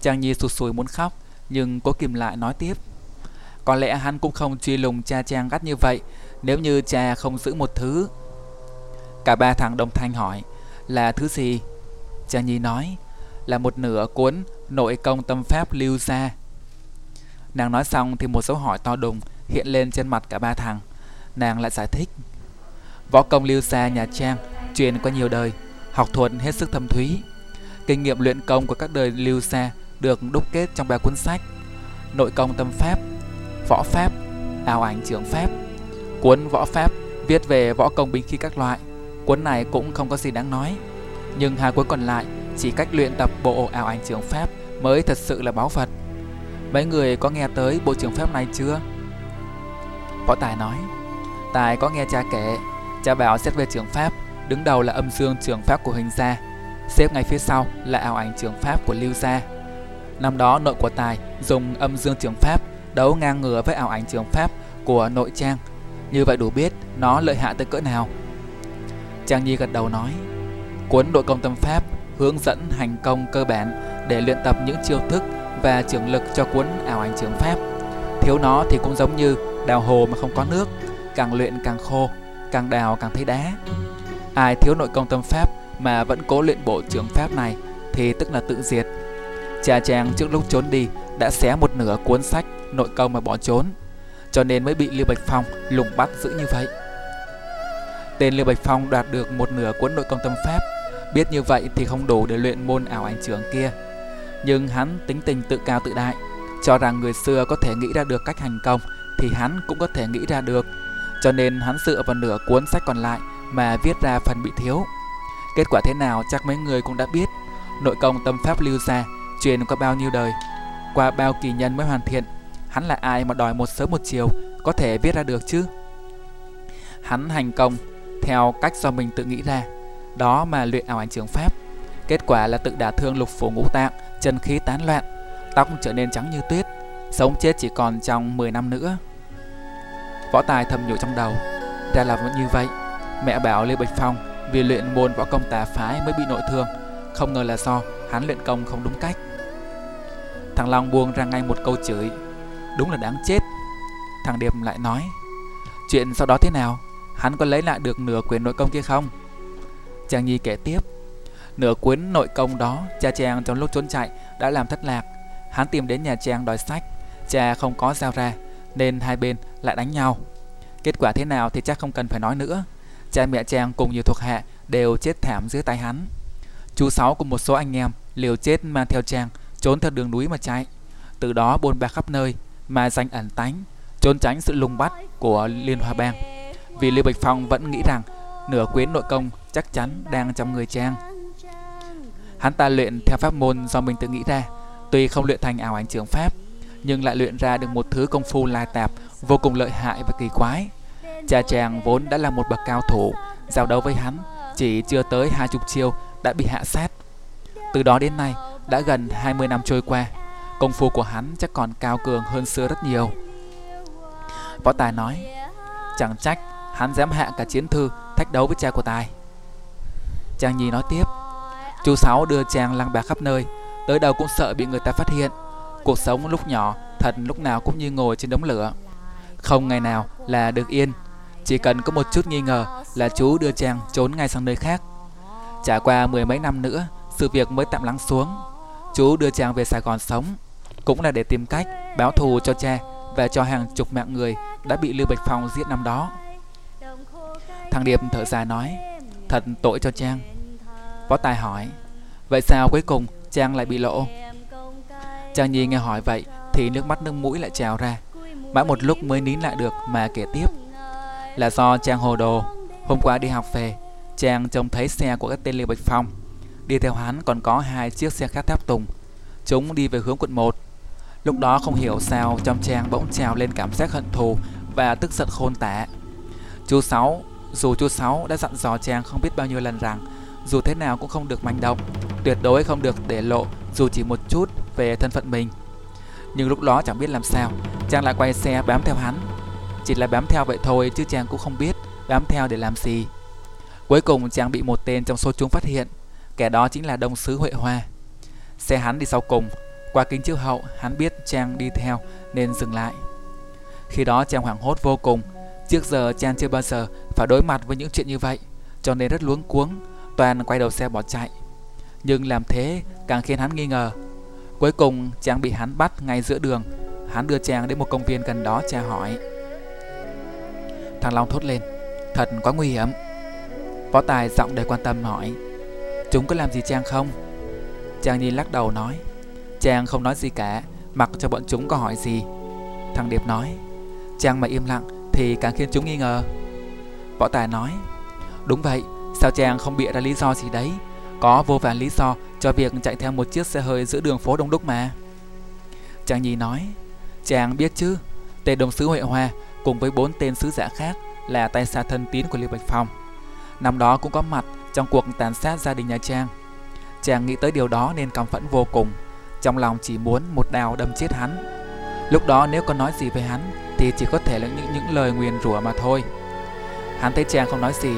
Chàng Nhi sụt sùi muốn khóc, Nhưng cố kìm lại nói tiếp. Có lẽ hắn cũng không truy lùng cha Trang gắt như vậy, Nếu như cha không giữ một thứ. Cả ba thằng đồng thanh hỏi, Là thứ gì? Chàng Nhi nói, Là một nửa cuốn nội công tâm pháp lưu ra Nàng nói xong thì một dấu hỏi to đùng hiện lên trên mặt cả ba thằng. Nàng lại giải thích. Võ công lưu xa nhà Trang truyền qua nhiều đời, học thuật hết sức thâm thúy. Kinh nghiệm luyện công của các đời lưu xa được đúc kết trong ba cuốn sách Nội công tâm pháp, Võ pháp, Ảo ảnh trưởng pháp. Cuốn Võ pháp viết về võ công binh khí các loại. Cuốn này cũng không có gì đáng nói. Nhưng hai cuốn còn lại chỉ cách luyện tập bộ ảo ảnh trường pháp mới thật sự là báu vật. Mấy người có nghe tới bộ trường pháp này chưa? Võ Tài nói, Tài có nghe cha kể, cha báo xét về trường pháp, đứng đầu là âm dương trường pháp của Huỳnh gia, xếp ngay phía sau là ảo ảnh trường pháp của Lưu gia. Năm đó nội của Tài dùng âm dương trường pháp đấu ngang ngửa với ảo ảnh trường pháp của nội trang. Như vậy đủ biết nó lợi hại tới cỡ nào. Trang Nhi gật đầu nói, cuốn đội công tâm pháp hướng dẫn hành công cơ bản để luyện tập những chiêu thức và trưởng lực cho cuốn ảo ảnh trường pháp. Thiếu nó thì cũng giống như đào hồ mà không có nước, càng luyện càng khô, càng đào càng thấy đá. Ai thiếu nội công tâm pháp mà vẫn cố luyện bộ trường pháp này thì tức là tự diệt. Cha Trang trước lúc trốn đi đã xé một nửa cuốn sách nội công mà bỏ trốn, cho nên mới bị Lưu Bạch Phong lùng bắt giữ như vậy. Tên Lưu Bạch Phong đoạt được một nửa cuốn nội công tâm pháp, biết như vậy thì không đủ để luyện môn ảo ảnh trưởng kia. Nhưng hắn tính tình tự cao tự đại, cho rằng người xưa có thể nghĩ ra được cách hành công thì hắn cũng có thể nghĩ ra được. Cho nên hắn dựa vào nửa cuốn sách còn lại mà viết ra phần bị thiếu. Kết quả thế nào chắc mấy người cũng đã biết. Nội công tâm pháp lưu ra, truyền qua bao nhiêu đời, qua bao kỳ nhân mới hoàn thiện. Hắn là ai mà đòi một sớm một chiều có thể viết ra được chứ? Hắn hành công theo cách do mình tự nghĩ ra, đó mà luyện ảo ảnh trường pháp. Kết quả là tự đả thương lục phủ ngũ tạng, chân khí tán loạn, tóc trở nên trắng như tuyết, sống chết chỉ còn trong 10 năm nữa. Võ Tài thầm nhủ trong đầu, ra là vẫn như vậy. Mẹ bảo Lê Bạch Phong vì luyện môn võ công tà phái mới bị nội thương, không ngờ là do hắn luyện công không đúng cách. Thằng Long buông ra ngay một câu chửi, đúng là đáng chết. Thằng Điệp lại nói, chuyện sau đó thế nào? Hắn có lấy lại được nửa quyển nội công kia không? Chàng Nhi kể tiếp, nửa quyến nội công đó, cha chàng trong lúc trốn chạy đã làm thất lạc. Hắn tìm đến nhà chàng đòi sách, cha không có giao ra, nên hai bên lại đánh nhau. Kết quả thế nào thì chắc không cần phải nói nữa. Cha mẹ chàng cùng nhiều thuộc hạ đều chết thảm dưới tay hắn. Chú Sáu cùng một số anh em liều chết mang theo chàng trốn theo đường núi mà chạy. Từ đó bôn ba khắp nơi mà danh ẩn tánh, trốn tránh sự lùng bắt của Liên Hoa Bang. Vì Lưu Bạch Phong vẫn nghĩ rằng nửa quyến nội công chắc chắn đang trong người Trang. Hắn ta luyện theo pháp môn do mình tự nghĩ ra, tuy không luyện thành ảo ảnh trường pháp, nhưng lại luyện ra được một thứ công phu lai tạp vô cùng lợi hại và kỳ quái. Cha chàng vốn đã là một bậc cao thủ, giao đấu với hắn chỉ chưa tới hai chục chiêu đã bị hạ sát. Từ đó đến nay đã gần 20 năm trôi qua, công phu của hắn chắc còn cao cường hơn xưa rất nhiều. Võ Tài nói, chẳng trách hắn dám hạ cả chiến thư thách đấu với cha của Tài. chàng Nhi nói tiếp, chú Sáu đưa chàng lăng bạc khắp nơi, tới đâu cũng sợ bị người ta phát hiện. Cuộc sống lúc nhỏ thật lúc nào cũng như ngồi trên đống lửa. Không ngày nào là được yên, chỉ cần có một chút nghi ngờ là chú đưa chàng trốn ngay sang nơi khác. Trải qua mười mấy năm nữa, sự việc mới tạm lắng xuống. Chú đưa chàng về Sài Gòn sống, cũng là để tìm cách báo thù cho cha và cho hàng chục mạng người đã bị Lưu Bạch Phong giết năm đó. Thằng Điệp thở dài nói, thật tội cho Trang. Võ Tài hỏi, vậy sao cuối cùng Trang lại bị lộ? Trang Nhi nghe hỏi vậy thì nước mắt nước mũi lại trào ra. Mãi một lúc mới nín lại được mà kể tiếp. Là do Trang hồ đồ, hôm qua đi học về, Trang trông thấy xe của cái tên Lưu Bạch Phong. Đi theo hắn còn có hai chiếc xe khác tháp tùng. Chúng đi về hướng quận 1. Lúc đó không hiểu sao trong Trang bỗng trào lên cảm giác hận thù và tức giận khôn tả. Chú Sáu, dù chú Sáu đã dặn dò Trang không biết bao nhiêu lần rằng dù thế nào cũng không được manh động, tuyệt đối không được để lộ dù chỉ một chút về thân phận mình. Nhưng lúc đó chẳng biết làm sao, chàng lại quay xe bám theo hắn. Chỉ là bám theo vậy thôi chứ chàng cũng không biết bám theo để làm gì. Cuối cùng chàng bị một tên trong số chúng phát hiện, kẻ đó chính là Đông Sứ Huệ Hoa. Xe hắn đi sau cùng, qua kính chiếu hậu hắn biết chàng đi theo nên dừng lại. Khi đó chàng hoảng hốt vô cùng, trước giờ chàng chưa bao giờ phải đối mặt với những chuyện như vậy, cho nên rất luống cuống, toàn quay đầu xe bỏ chạy. Nhưng làm thế càng khiến hắn nghi ngờ. Cuối cùng Trang bị hắn bắt ngay giữa đường, hắn đưa Trang đến một công viên gần đó tra hỏi. Thằng Long thốt lên Thật quá nguy hiểm. Võ Tài giọng đầy quan tâm hỏi Chúng có làm gì Trang không? Trang Nhi lắc đầu nói Trang không nói gì cả Mặc cho bọn chúng có hỏi gì. Thằng Điệp nói Trang mà im lặng thì càng khiến chúng nghi ngờ. Võ Tài nói Đúng vậy Sao Trang không bịa ra lý do gì đấy? Có vô vàn lý do cho việc chạy theo một chiếc xe hơi giữa đường phố Đông Đúc mà. Chàng nhì nói Chàng biết chứ Tên đồng sứ Huệ Hoa cùng với bốn tên sứ giả khác là tay xa thân tín của Lưu Bạch Phong. Năm đó cũng có mặt trong cuộc tàn sát gia đình nhà Trang Chàng nghĩ tới điều đó nên căm phẫn vô cùng Trong lòng chỉ muốn một đào đâm chết hắn. Lúc đó nếu có nói gì với hắn Thì chỉ có thể là những, những lời nguyền rủa mà thôi. Hắn thấy Trang không nói gì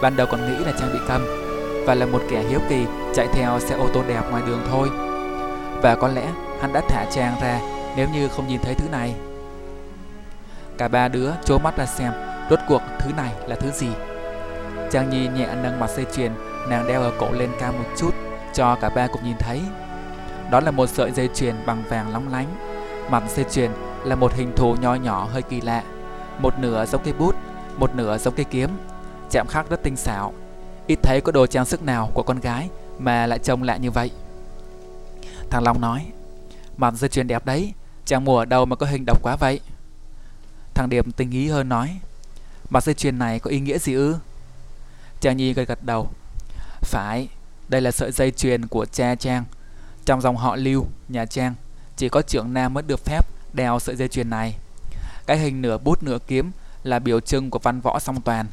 Ban đầu còn nghĩ là Trang bị câm và là một kẻ hiếu kỳ, chạy theo xe ô tô đẹp ngoài đường thôi. Và có lẽ hắn đã thả Trang ra, nếu như không nhìn thấy thứ này. Cả ba đứa trố mắt ra xem, Rốt cuộc thứ này là thứ gì. Trang Nhi nhẹ nâng mặt dây chuyền, Nàng đeo ở cổ lên cao một chút, Cho cả ba cùng nhìn thấy. Đó là một sợi dây chuyền bằng vàng lóng lánh. Mặt dây chuyền là một hình thù nho nhỏ hơi kỳ lạ. Một nửa giống cây bút, Một nửa giống cây kiếm. Chạm khắc rất tinh xảo. Ít thấy có đồ trang sức nào của con gái Mà lại trông lạ như vậy. Thằng Long nói Mặt dây chuyền đẹp đấy, Chàng mùa đâu mà có hình độc quá vậy? Thằng Điệp tình ý hơn nói Mặt dây chuyền này có ý nghĩa gì ư? Trang Nhi gật gật đầu, Phải, Đây là sợi dây chuyền của cha Trang. Trong dòng họ Lưu, Nhà Trang, Chỉ có trưởng nam mới được phép đeo sợi dây chuyền này. Cái hình nửa bút nửa kiếm Là biểu trưng của văn võ song toàn.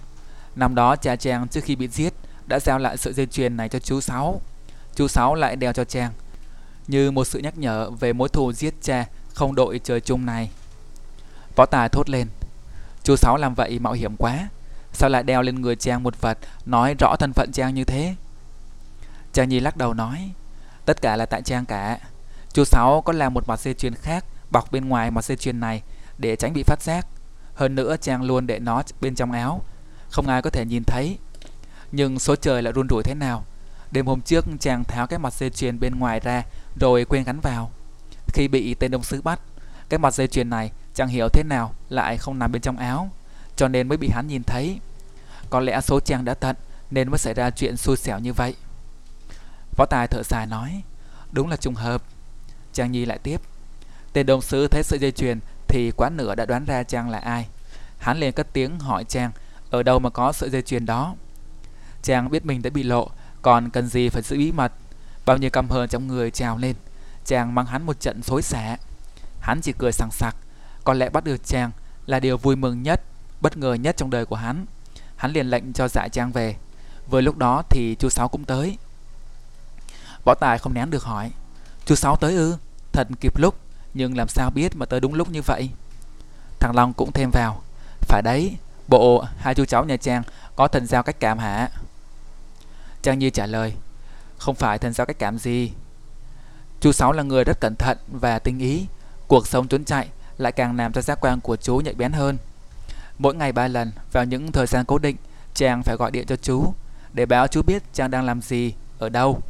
Năm đó cha Trang trước khi bị giết Đã giao lại sợi dây chuyền này cho chú Sáu. Chú Sáu lại đeo cho Trang. Như một sự nhắc nhở về mối thù giết cha Không đội trời chung này. Võ Tài thốt lên, Chú Sáu làm vậy mạo hiểm quá. Sao lại đeo lên người Trang một vật Nói rõ thân phận Trang như thế? Trang Nhi lắc đầu nói, Tất cả là tại Trang cả. Chú Sáu có làm một mặt dây chuyền khác, Bọc bên ngoài mặt dây chuyền này Để tránh bị phát giác. Hơn nữa Trang luôn để nó bên trong áo không ai có thể nhìn thấy Nhưng số trời lại run rủi thế nào Đêm hôm trước Trang tháo cái mặt dây chuyền bên ngoài ra Rồi quên gắn vào Khi bị tên đông sứ bắt Cái mặt dây chuyền này chẳng hiểu thế nào lại không nằm bên trong áo cho nên mới bị hắn nhìn thấy. Có lẽ số trang đã tận nên mới xảy ra chuyện xui xẻo như vậy. Võ Tài thở dài nói, đúng là trùng hợp. Trang Nhi lại tiếp, tên đồng sứ thấy sợi dây chuyền thì quá nửa đã đoán ra Trang là ai. Hắn liền cất tiếng hỏi Trang ở đâu mà có sợi dây chuyền đó. chàng biết mình đã bị lộ, còn cần gì phải giữ bí mật. Bao nhiêu căm hờn trong người trào lên. chàng mang hắn một trận xối xả. Hắn chỉ cười sằng sặc. Có lẽ bắt được chàng là điều vui mừng nhất bất ngờ nhất trong đời của hắn. Hắn liền lệnh cho dạ trang về. Vừa lúc đó thì chú Sáu cũng tới. Võ Tài không nén được hỏi. Chú Sáu tới ư? Thật kịp lúc, nhưng làm sao biết mà tới đúng lúc như vậy? Thằng Long cũng thêm vào. Phải đấy, bộ hai chú cháu nhà Trang có thần giao cách cảm hả? Trang Như trả lời. Không phải thần giao cách cảm gì. Chú Sáu là người rất cẩn thận và tinh ý. Cuộc sống trốn chạy lại càng làm cho giác quan của chú nhạy bén hơn. Mỗi ngày ba lần vào những thời gian cố định, trang phải gọi điện cho chú để báo chú biết trang đang làm gì, ở đâu.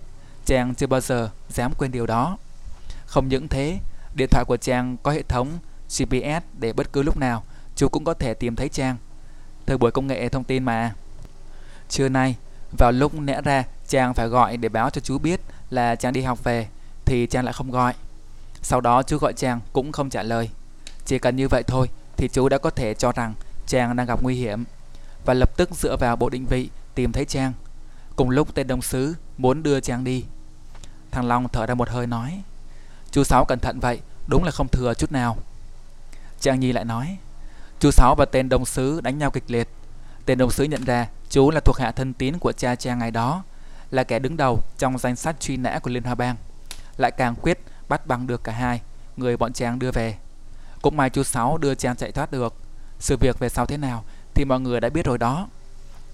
trang chưa bao giờ dám quên điều đó. Không những thế, điện thoại của trang có hệ thống GPS để bất cứ lúc nào chú cũng có thể tìm thấy trang Thời buổi công nghệ thông tin mà. Trưa nay, vào lúc nẽ ra chàng phải gọi để báo cho chú biết là chàng đi học về thì chàng lại không gọi. Sau đó chú gọi chàng cũng không trả lời. Chỉ cần như vậy thôi thì chú đã có thể cho rằng chàng đang gặp nguy hiểm và lập tức dựa vào bộ định vị tìm thấy chàng. Cùng lúc tên đồng sứ muốn đưa chàng đi. Thằng Long thở ra một hơi nói Chú Sáu cẩn thận vậy, đúng là không thừa chút nào. Chàng Nhi lại nói Chú Sáu và tên đồng sứ đánh nhau kịch liệt. Tên đồng sứ nhận ra chú là thuộc hạ thân tín của cha cha ngày đó, là kẻ đứng đầu trong danh sách truy nã của Liên Hoa Bang. Lại càng quyết bắt bằng được cả hai người bọn Trang đưa về. Cũng may chú Sáu đưa Trang chạy thoát được sự việc về sau thế nào thì mọi người đã biết rồi đó.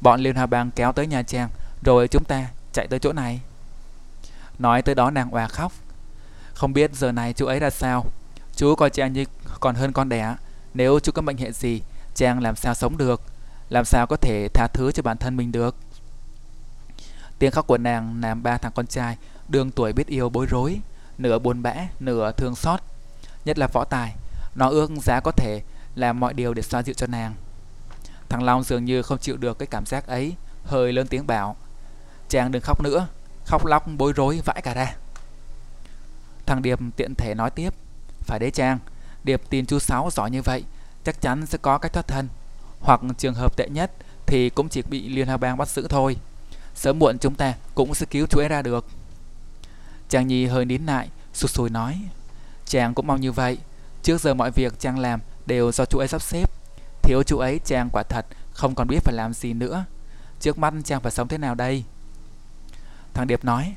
Bọn Liên Hoa Bang kéo tới nhà Trang rồi chúng ta chạy tới chỗ này. Nói tới đó nàng òa khóc. Không biết giờ này chú ấy ra sao. Chú coi Trang như còn hơn con đẻ. Nếu chú có bệnh hệ gì, Trang làm sao sống được, làm sao có thể tha thứ cho bản thân mình được. Tiếng khóc của nàng làm ba thằng con trai đương tuổi biết yêu bối rối, nửa buồn bã, nửa thương xót. Nhất là võ tài, nó ước giá có thể làm mọi điều để xoa dịu cho nàng. Thằng Long dường như không chịu được cái cảm giác ấy, hơi lớn tiếng bảo. Chàng đừng khóc nữa, khóc lóc bối rối vãi cả ra. Thằng Điệp tiện thể nói tiếp. Phải đấy chàng. Điệp tin chú Sáu giỏi như vậy, chắc chắn sẽ có cách thoát thân. Hoặc trường hợp tệ nhất thì cũng chỉ bị Liên hợp Bang bắt giữ thôi. Sớm muộn chúng ta cũng sẽ cứu chú ấy ra được. Chàng Nhi hơi nín lại, sụt sùi nói. Chàng cũng mong như vậy. Trước giờ mọi việc chàng làm đều do chú ấy sắp xếp. Thiếu chú ấy chàng quả thật không còn biết phải làm gì nữa. Trước mắt chàng phải sống thế nào đây? Thằng Điệp nói.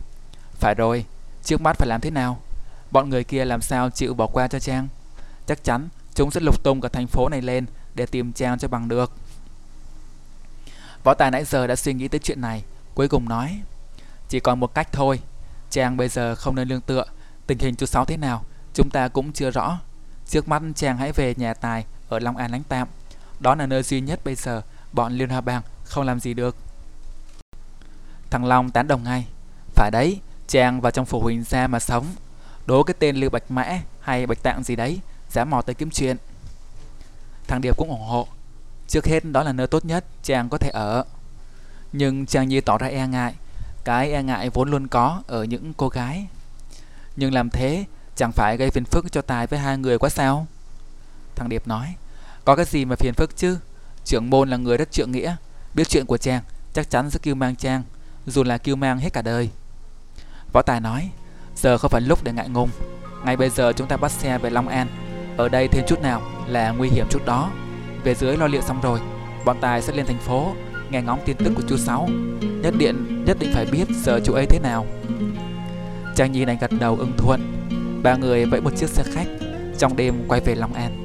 Phải rồi, trước mắt phải làm thế nào? Bọn người kia làm sao chịu bỏ qua cho Trang? Chắc chắn chúng sẽ lục tung cả thành phố này lên để tìm Trang cho bằng được. Võ Tài nãy giờ đã suy nghĩ tới chuyện này, cuối cùng nói Chỉ còn một cách thôi, Trang bây giờ không nên lương tựa, tình hình chú Sáu thế nào, chúng ta cũng chưa rõ. Trước mắt Trang hãy về nhà Tài ở Long An lánh tạm, đó là nơi duy nhất bây giờ bọn Liên Hoa Bang không làm gì được. Thằng Long tán đồng ngay, phải đấy, Trang vào trong phủ huỳnh gia mà sống, đố cái tên Lưu Bạch Mã hay Bạch Tạng gì đấy, dám mò tới kiếm chuyện. Thằng Điệp cũng ủng hộ, Trước hết đó là nơi tốt nhất chàng có thể ở. Nhưng chàng Nhi tỏ ra e ngại, cái e ngại vốn luôn có ở những cô gái. Nhưng làm thế chẳng phải gây phiền phức cho Tài với hai người quá sao? Thằng Điệp nói, có cái gì mà phiền phức chứ? Trưởng môn là người rất trượng nghĩa, biết chuyện của chàng chắc chắn sẽ kêu mang chàng, dù là kêu mang hết cả đời. Võ Tài nói, giờ không phải lúc để ngại ngùng. Ngay bây giờ chúng ta bắt xe về Long An, ở đây thêm chút nào là nguy hiểm chút đó. Về dưới lo liệu xong rồi, Bọn Tài sẽ lên thành phố, Nghe ngóng tin tức của chú Sáu. Nhất điện, nhất định phải biết giờ chú ấy thế nào. Trang Nhi đành gật đầu ưng thuận. Ba người vẫy một chiếc xe khách, Trong đêm quay về Long An.